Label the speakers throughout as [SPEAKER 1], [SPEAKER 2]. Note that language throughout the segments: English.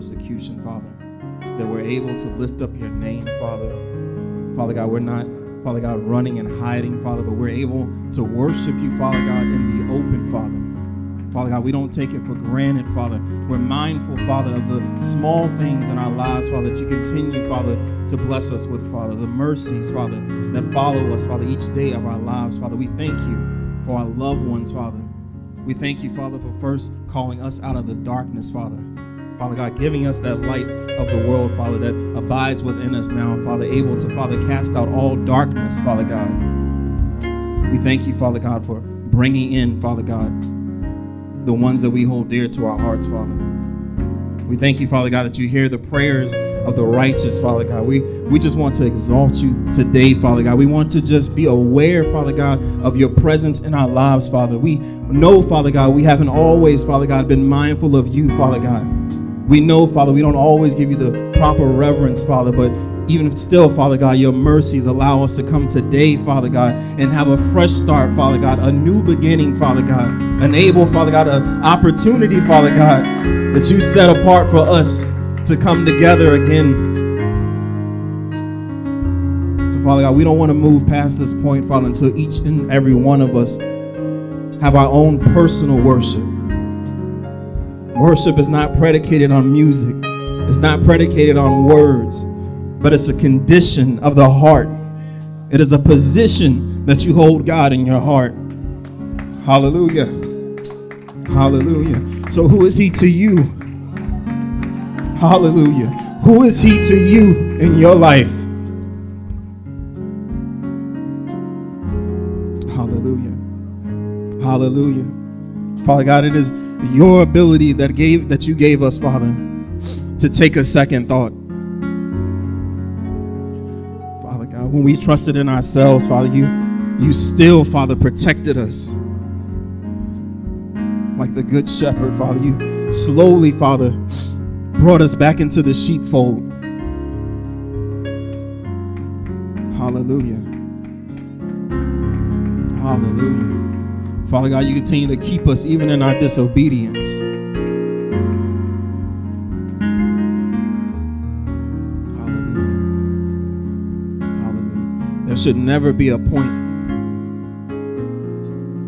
[SPEAKER 1] persecution, Father, that we're able to lift up your name, Father. Father God, we're not, Father God, running and hiding, Father, but we're able to worship you, Father God, in the open, Father. Father God, we don't take it for granted, Father. We're mindful, Father, of the small things in our lives, Father, that you continue, Father, to bless us with, Father. The mercies, Father, that follow us, Father, each day of our lives, Father. We thank you for our loved ones, Father. We thank you, Father, for first calling us out of the darkness, Father. Father God, giving us that light of the world, Father, that abides within us now, Father, able to, Father, cast out all darkness, Father God. We thank you, Father God, for bringing in, Father God, the ones that we hold dear to our hearts, Father. We thank you, Father God, that you hear the prayers of the righteous, Father God. We we just want to exalt you today, Father God. We want to just be aware, Father God, of your presence in our lives, Father. We know, Father God, we haven't always, Father God, been mindful of you, Father God. We know, Father, we don't always give you the proper reverence, Father, but even still, Father God, your mercies allow us to come today, Father God, and have a fresh start, Father God, a new beginning, Father God, enable, Father God, an opportunity, Father God, that you set apart for us to come together again. So, Father God, we don't want to move past this point, Father, until each and every one of us have our own personal worship. Worship is not predicated on music. It's not predicated on words but it's a condition of the heart. It is a position that you hold God in your heart. Hallelujah. Hallelujah. So, who is He to you? Hallelujah. Who is He to you in your life? Hallelujah. Hallelujah. Father God, it is your ability that gave that you gave us, Father, to take a second thought. Father God, when we trusted in ourselves, Father, you you still, Father, protected us. Like the good shepherd, Father, you slowly, Father, brought us back into the sheepfold. Hallelujah. Hallelujah. Father God, you continue to keep us even in our disobedience. Hallelujah. Hallelujah. There should never be a point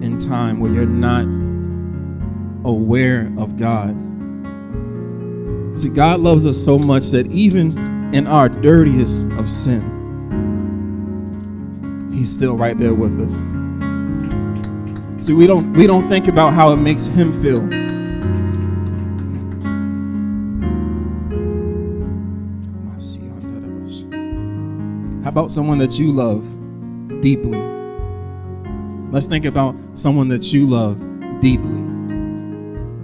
[SPEAKER 1] in time where you're not aware of God. See, God loves us so much that even in our dirtiest of sin, He's still right there with us. See, we don't we don't think about how it makes Him feel. How about someone that you love deeply? Let's think about someone that you love deeply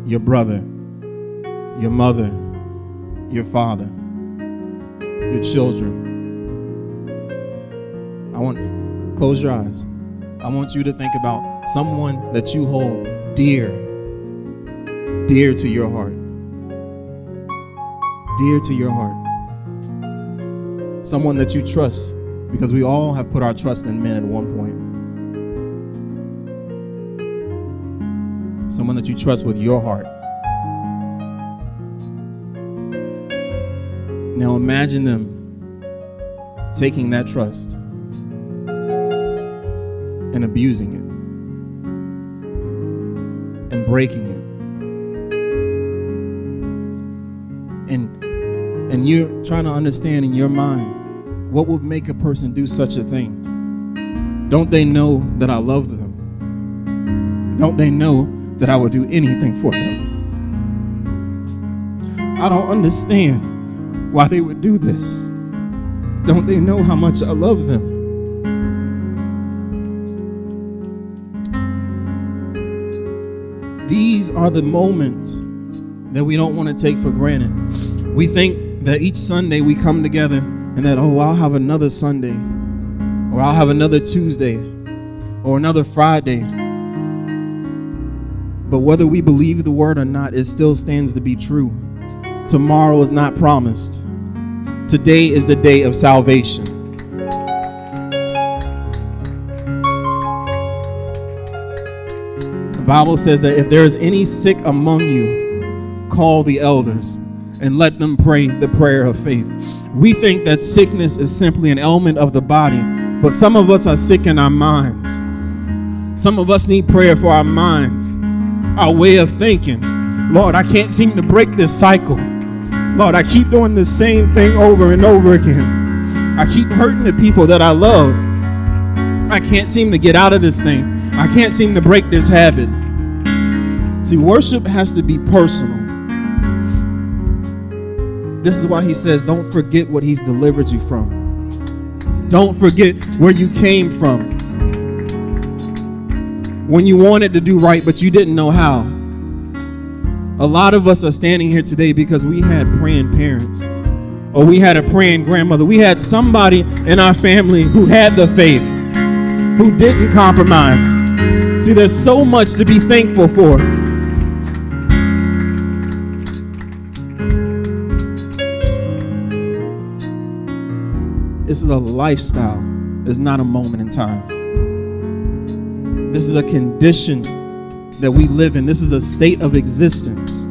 [SPEAKER 1] your brother, your mother, your father, your children. I want close your eyes. I want you to think about someone that you hold dear, dear to your heart. Dear to your heart. Someone that you trust because we all have put our trust in men at one point. Someone that you trust with your heart. Now imagine them taking that trust and abusing it and breaking it. And and you're trying to understand in your mind what would make a person do such a thing? Don't they know that I love them? Don't they know that I would do anything for them? I don't understand why they would do this. Don't they know how much I love them? These are the moments that we don't want to take for granted. We think that each Sunday we come together and that, oh, I'll have another Sunday, or I'll have another Tuesday, or another Friday. But whether we believe the word or not, it still stands to be true. Tomorrow is not promised. Today is the day of salvation. Bible says that if there is any sick among you, call the elders and let them pray the prayer of faith. We think that sickness is simply an ailment of the body, but some of us are sick in our minds. Some of us need prayer for our minds, our way of thinking. Lord, I can't seem to break this cycle. Lord, I keep doing the same thing over and over again. I keep hurting the people that I love. I can't seem to get out of this thing. I can't seem to break this habit. See, worship has to be personal. This is why he says, don't forget what he's delivered you from. Don't forget where you came from. When you wanted to do right, but you didn't know how. A lot of us are standing here today because we had praying parents, or we had a praying grandmother. We had somebody in our family who had the faith, who didn't compromise. See, there's so much to be thankful for. This is a lifestyle, it's not a moment in time. This is a condition that we live in. This is a state of existence.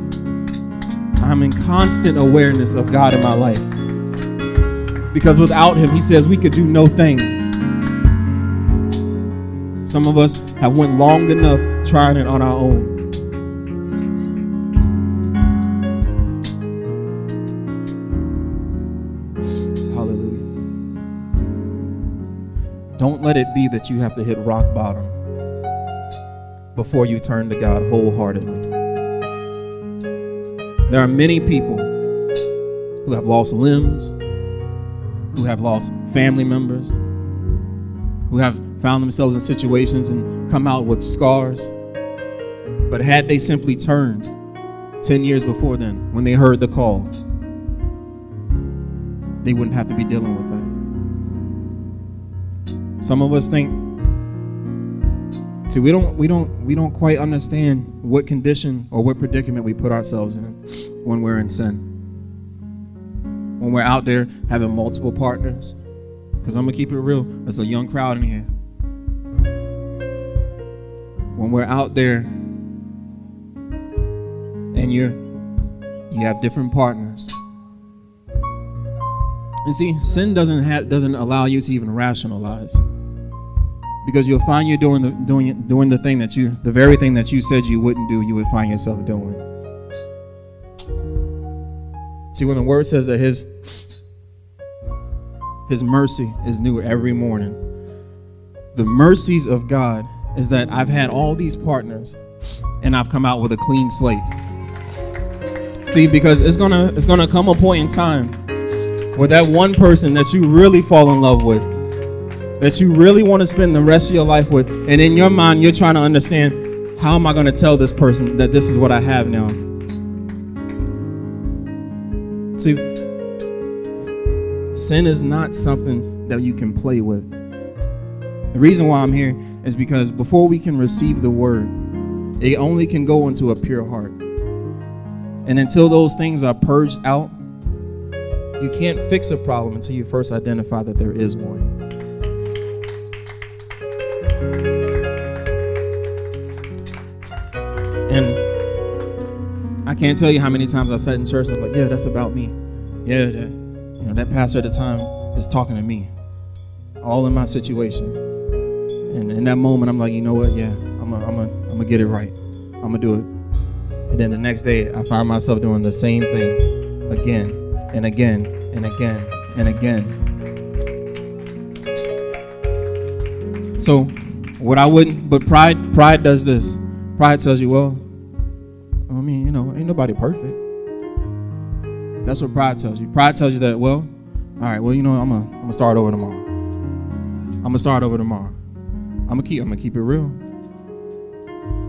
[SPEAKER 1] I'm in constant awareness of God in my life. Because without Him, He says we could do no thing. Some of us have went long enough trying it on our own. Hallelujah. Don't let it be that you have to hit rock bottom before you turn to God wholeheartedly. There are many people who have lost limbs, who have lost family members, who have found themselves in situations and come out with scars. But had they simply turned 10 years before then, when they heard the call, they wouldn't have to be dealing with that. Some of us think see we don't we don't we don't quite understand what condition or what predicament we put ourselves in when we're in sin. When we're out there having multiple partners. Because I'm gonna keep it real, there's a young crowd in here. When we're out there and you're you have different partners. And see, sin doesn't have doesn't allow you to even rationalize. Because you'll find you're doing the doing doing the thing that you the very thing that you said you wouldn't do, you would find yourself doing. See, when the word says that his his mercy is new every morning. The mercies of God is that I've had all these partners and I've come out with a clean slate. See, because it's gonna it's gonna come a point in time where that one person that you really fall in love with, that you really want to spend the rest of your life with, and in your mind you're trying to understand how am I to tell this person that this is what I have now? See, sin is not something that you can play with. The reason why I'm here is because before we can receive the word, it only can go into a pure heart. And until those things are purged out, you can't fix a problem until you first identify that there is one. And I can't tell you how many times I sat in church and I'm like, yeah, that's about me. Yeah, that, you know, that pastor at the time is talking to me. All in my situation. And in that moment, I'm like, you know what? Yeah, I'm gonna I'm I'm gonna get it right. I'm gonna do it. And then the next day, I find myself doing the same thing again and again and again and again. So, what I wouldn't, but pride, pride does this. Pride tells you, well, I mean, you know, ain't nobody perfect. That's what pride tells you. Pride tells you that, well, all right, well, you know, I'm gonna, I'm gonna start over tomorrow. I'm gonna start over tomorrow. I'm gonna keep, I'm gonna keep it real.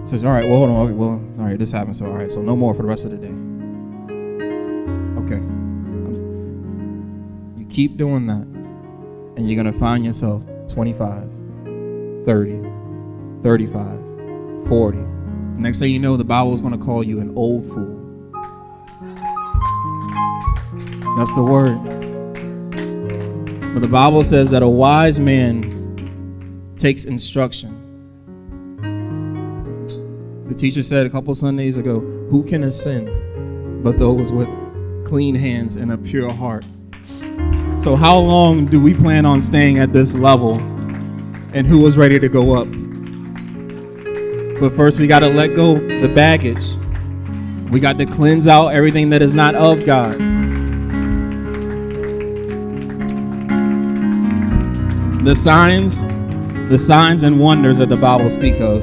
[SPEAKER 1] Says, all right, well, hold on, well, all right, this happened, so all right, so no more for the rest of the day. Okay. You keep doing that, and you're gonna find yourself 25, 30, 35, 40. Next thing you know, the Bible is gonna call you an old fool. That's the word. But the Bible says that a wise man takes instruction The teacher said a couple Sundays ago, Who can ascend but those with clean hands and a pure heart? So, how long do we plan on staying at this level? And who is ready to go up? But first, we got to let go the baggage. We got to cleanse out everything that is not of God. The signs, the signs and wonders that the Bible speak of.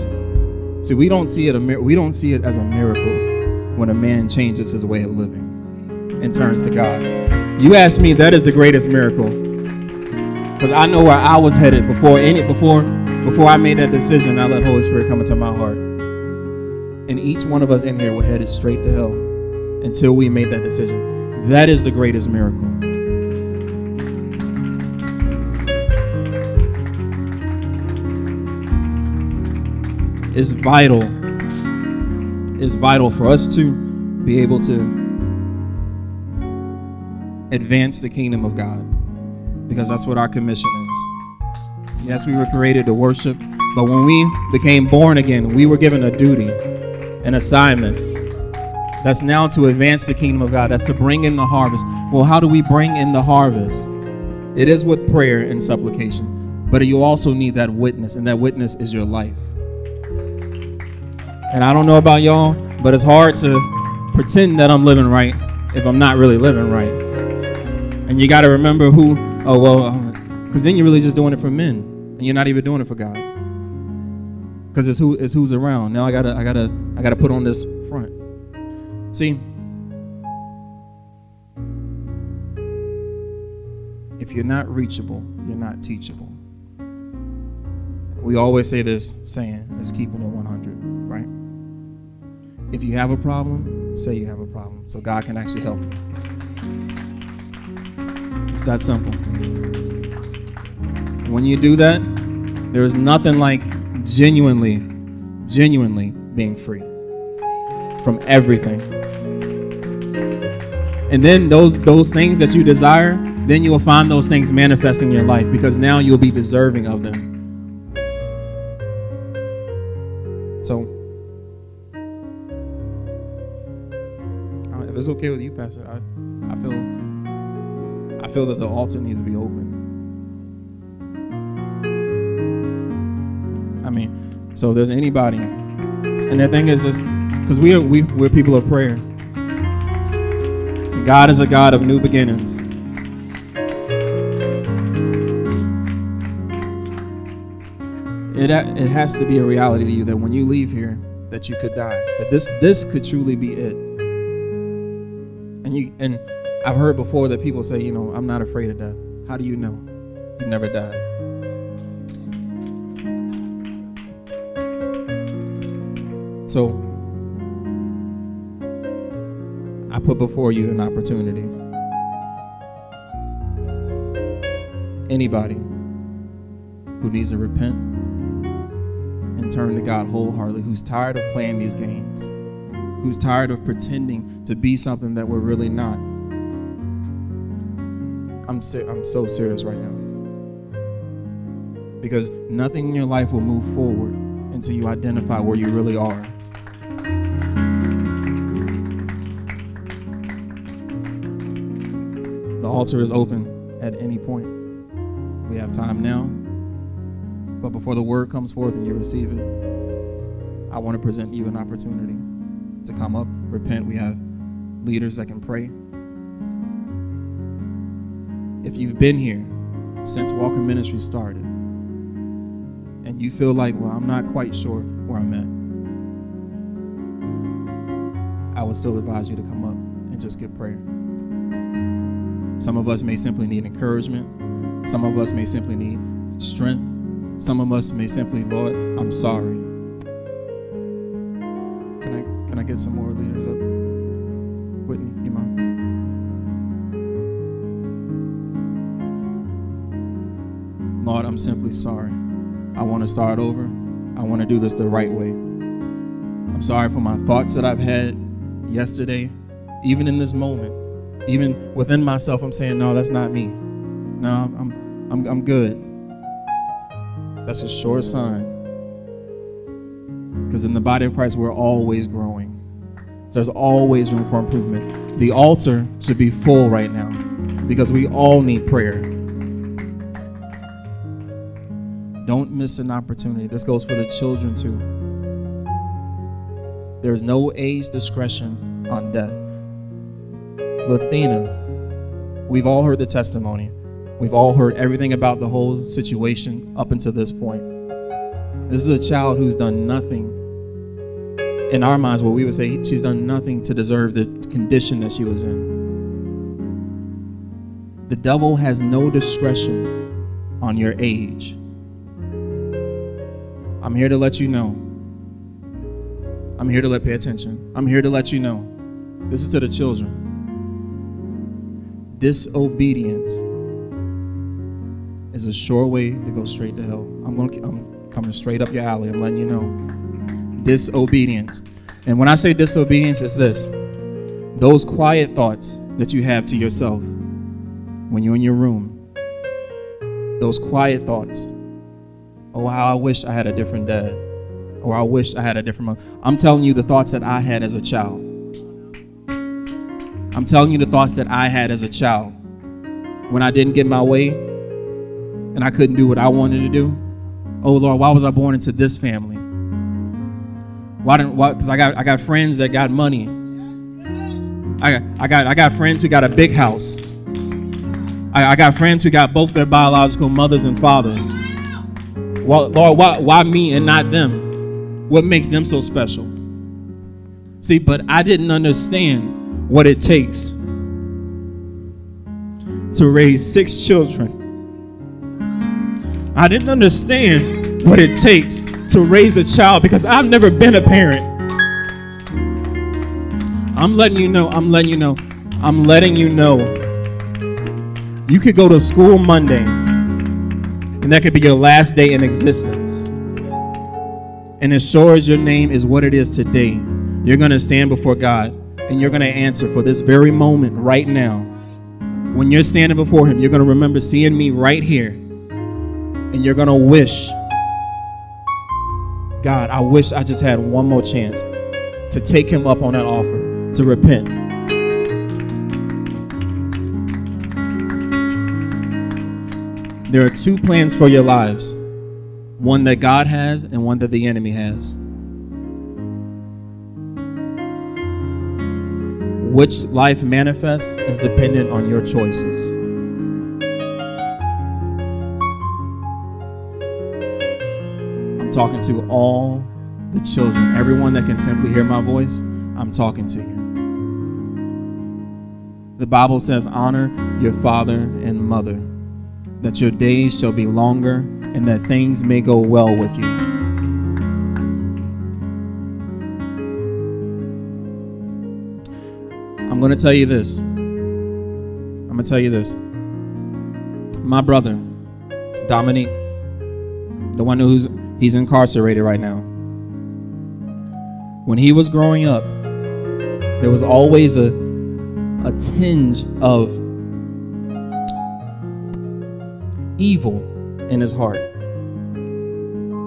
[SPEAKER 1] See, we don't see it. We don't see it as a miracle when a man changes his way of living and turns to God. You ask me, that is the greatest miracle, because I know where I was headed before any before before I made that decision. I let the Holy Spirit come into my heart, and each one of us in here were headed straight to hell until we made that decision. That is the greatest miracle. It's vital. It's vital for us to be able to advance the kingdom of God because that's what our commission is. Yes, we were created to worship, but when we became born again, we were given a duty, an assignment. That's now to advance the kingdom of God. That's to bring in the harvest. Well, how do we bring in the harvest? It is with prayer and supplication, but you also need that witness, and that witness is your life. And I don't know about y'all, but it's hard to pretend that I'm living right if I'm not really living right. And you got to remember who, oh, well, uh, because then you're really just doing it for men and you're not even doing it for God. Because it's who it's who's around. Now I gotta I gotta I gotta put on this front. See, if you're not reachable, you're not teachable. We always say this saying, is keeping it 100, right? If you have a problem, say you have a problem so God can actually help you. It's that simple. When you do that, there is nothing like genuinely, genuinely being free from everything. And then those those things that you desire, then you will find those things manifesting in your life because now you'll be deserving of them. So if it's okay with you, Pastor, I, I feel I feel that the altar needs to be open. I mean, so if there's anybody, and the thing is this, because we are we, we're people of prayer. God is a God of new beginnings. It, it has to be a reality to you that when you leave here, that you could die. That this this could truly be it. And you and I've heard before that people say, you know, I'm not afraid of death. How do you know? You've never died. So I put before you an opportunity. Anybody who needs to repent and turn to God wholeheartedly, who's tired of playing these games who's tired of pretending to be something that we're really not. I'm ser- I'm so serious right now. Because nothing in your life will move forward until you identify where you really are. The altar is open at any point. We have time now. But before the word comes forth and you receive it, I want to present you an opportunity to come up, repent. We have leaders that can pray. If you've been here since Walker Ministry started and you feel like, well, I'm not quite sure where I'm at, I would still advise you to come up and just get prayer. Some of us may simply need encouragement. Some of us may simply need strength. Some of us may simply, Lord, I'm sorry. Get some more leaders up. Whitney, you mind? Lord, I'm simply sorry. I want to start over. I want to do this the right way. I'm sorry for my thoughts that I've had yesterday, even in this moment. Even within myself, I'm saying, no, that's not me. No, I'm, I'm, I'm good. That's a sure sign Because in the body of Christ, we're always growing. There's always room for improvement. The altar should be full right now because we all need prayer. Don't miss an opportunity. This goes for the children too. There's no age discretion on death. Lathina, we've all heard the testimony. We've all heard everything about the whole situation up until this point. This is a child who's done nothing. In our minds, what we would say, she's done nothing to deserve the condition that she was in. The devil has no discretion on your age. I'm here to let you know. I'm here to let pay attention. I'm here to let you know. This is to the children. Disobedience is a sure way to go straight to hell. I'm going. I'm coming straight up your alley. I'm letting you know. Disobedience, and when I say disobedience, it's this: those quiet thoughts that you have to yourself when you're in your room. Those quiet thoughts. Oh, how I wish I had a different dad, or I wish I had a different mom. I'm telling you the thoughts that I had as a child. I'm telling you the thoughts that I had as a child when I didn't get my way and I couldn't do what I wanted to do. Oh Lord, why was I born into this family? Why didn't why because I got I got friends that got money. I got I got I got friends who got a big house. I, I got friends who got both their biological mothers and fathers. Well, Lord, why why me and not them? What makes them so special? See, but I didn't understand what it takes to raise six children I didn't understand what it takes to raise a child because I've never been a parent. I'm letting you know, I'm letting you know, I'm letting you know. You could go to school Monday, and that could be your last day in existence. And as sure as your name is what it is today, you're going to stand before God and you're going to answer for this very moment right now. When you're standing before Him, you're going to remember seeing me right here and you're going to wish, God, I wish I just had one more chance to take him up on that offer, to repent. There are two plans for your lives one that God has and one that the enemy has. Which life manifests is dependent on your choices. Talking to all the children, everyone that can simply hear my voice. I'm talking to you. The Bible says, Honor your father and mother, that your days shall be longer and that things may go well with you. I'm going to tell you this. I'm going to tell you this. My brother, Dominique, the one who's He's incarcerated right now. When he was growing up, there was always a, a tinge of evil in his heart.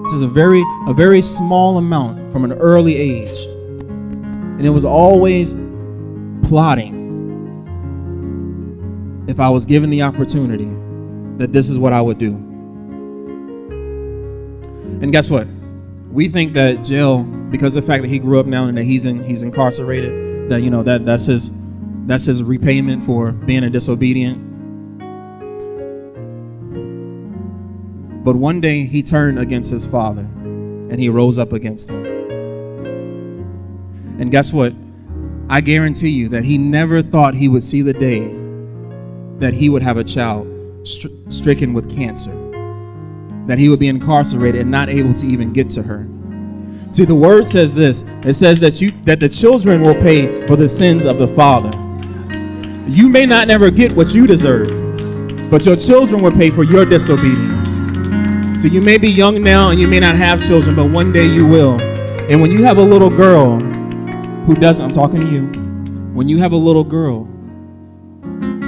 [SPEAKER 1] Just a very a very small amount from an early age. And it was always plotting. If I was given the opportunity, that this is what I would do. And guess what? We think that jail, because of the fact that he grew up now and that he's in he's incarcerated, that you know that that's his that's his repayment for being a disobedient. But one day he turned against his father and he rose up against him. And guess what? I guarantee you that he never thought he would see the day that he would have a child stri- stricken with cancer that he would be incarcerated and not able to even get to her. See, the word says this. It says that you that the children will pay for the sins of the father. You may not never get what you deserve, but your children will pay for your disobedience. So you may be young now and you may not have children, but one day you will. And when you have a little girl who doesn't, I'm talking to you, when you have a little girl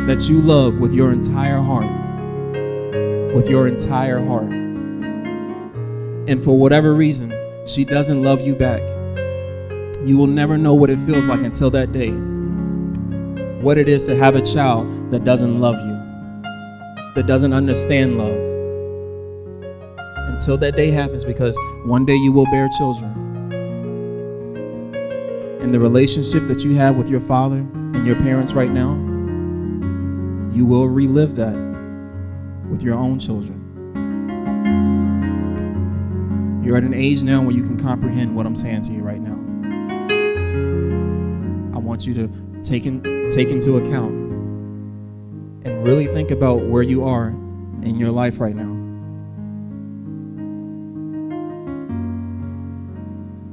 [SPEAKER 1] that you love with your entire heart, with your entire heart, and for whatever reason, She doesn't love you back. You will never know what it feels like until that day. What it is to have a child that doesn't love you, that doesn't understand love. Until that day happens, because one day you will bear children. And the relationship that you have with your father and your parents right now, you will relive that with your own children. You're at an age now where you can comprehend what I'm saying to you right now. I want you to take, in, take into account and really think about where you are in your life right now.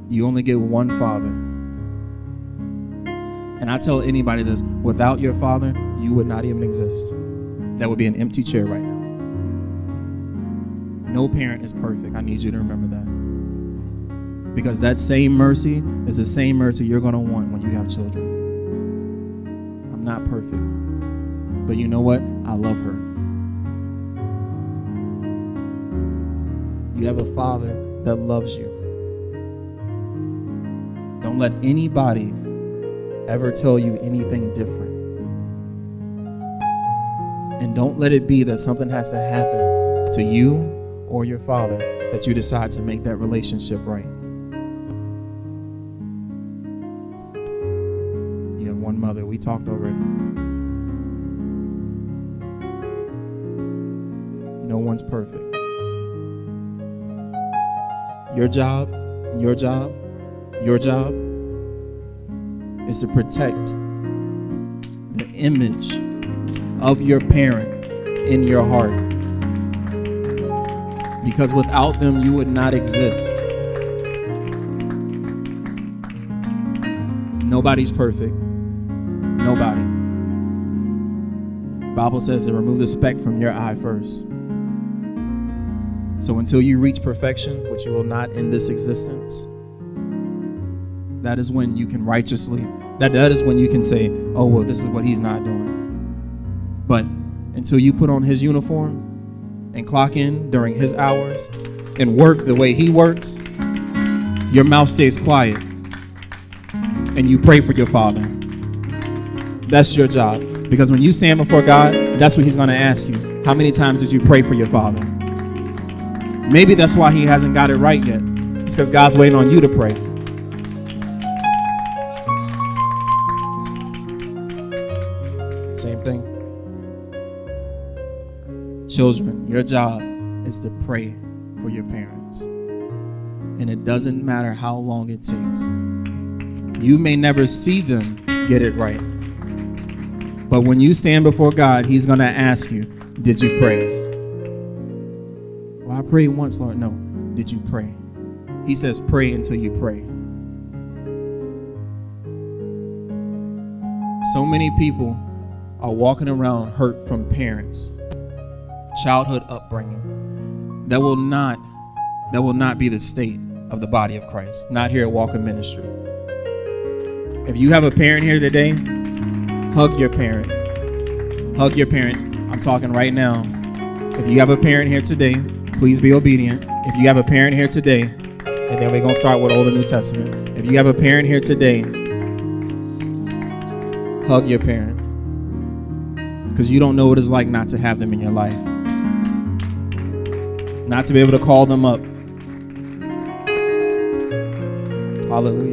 [SPEAKER 1] You only get one father. And I tell anybody this without your father, you would not even exist. That would be an empty chair right now. No parent is perfect. I need you to remember that. Because that same mercy is the same mercy you're going to want when you have children. I'm not perfect. But you know what? I love her. You have a father that loves you. Don't let anybody ever tell you anything different. And don't let it be that something has to happen to you or your father that you decide to make that relationship right. Talked already. No one's perfect. Your job, your job, your job is to protect the image of your parent in your heart because without them you would not exist. Nobody's perfect. Nobody. Bible says to remove the speck from your eye first. So until you reach perfection, which you will not in this existence, that is when you can righteously, that, that is when you can say, oh, well, this is what he's not doing. But until you put on his uniform, and clock in during his hours and work the way he works, your mouth stays quiet and you pray for your father. That's your job. Because when you stand before God, that's what he's going to ask you. How many times did you pray for your father? Maybe that's why he hasn't got it right yet. It's because God's waiting on you to pray. Same thing. Children, your job is to pray for your parents. And it doesn't matter how long it takes. You may never see them get it right. But when you stand before God, He's going to ask you, Did you pray? Well, I prayed once, Lord. No. Did you pray? He says, Pray until you pray. So many people are walking around hurt from parents childhood upbringing that will not that will not be the state of the body of Christ. Not here at Walker Ministry. If you have a parent here today, hug your parent. Hug your parent. I'm talking right now. If you have a parent here today, please be obedient. If you have a parent here today, and then we're going to start with Old and New Testament. If you have a parent here today, hug your parent. Because you don't know what it's like not to have them in your life not to be able to call them up. Hallelujah.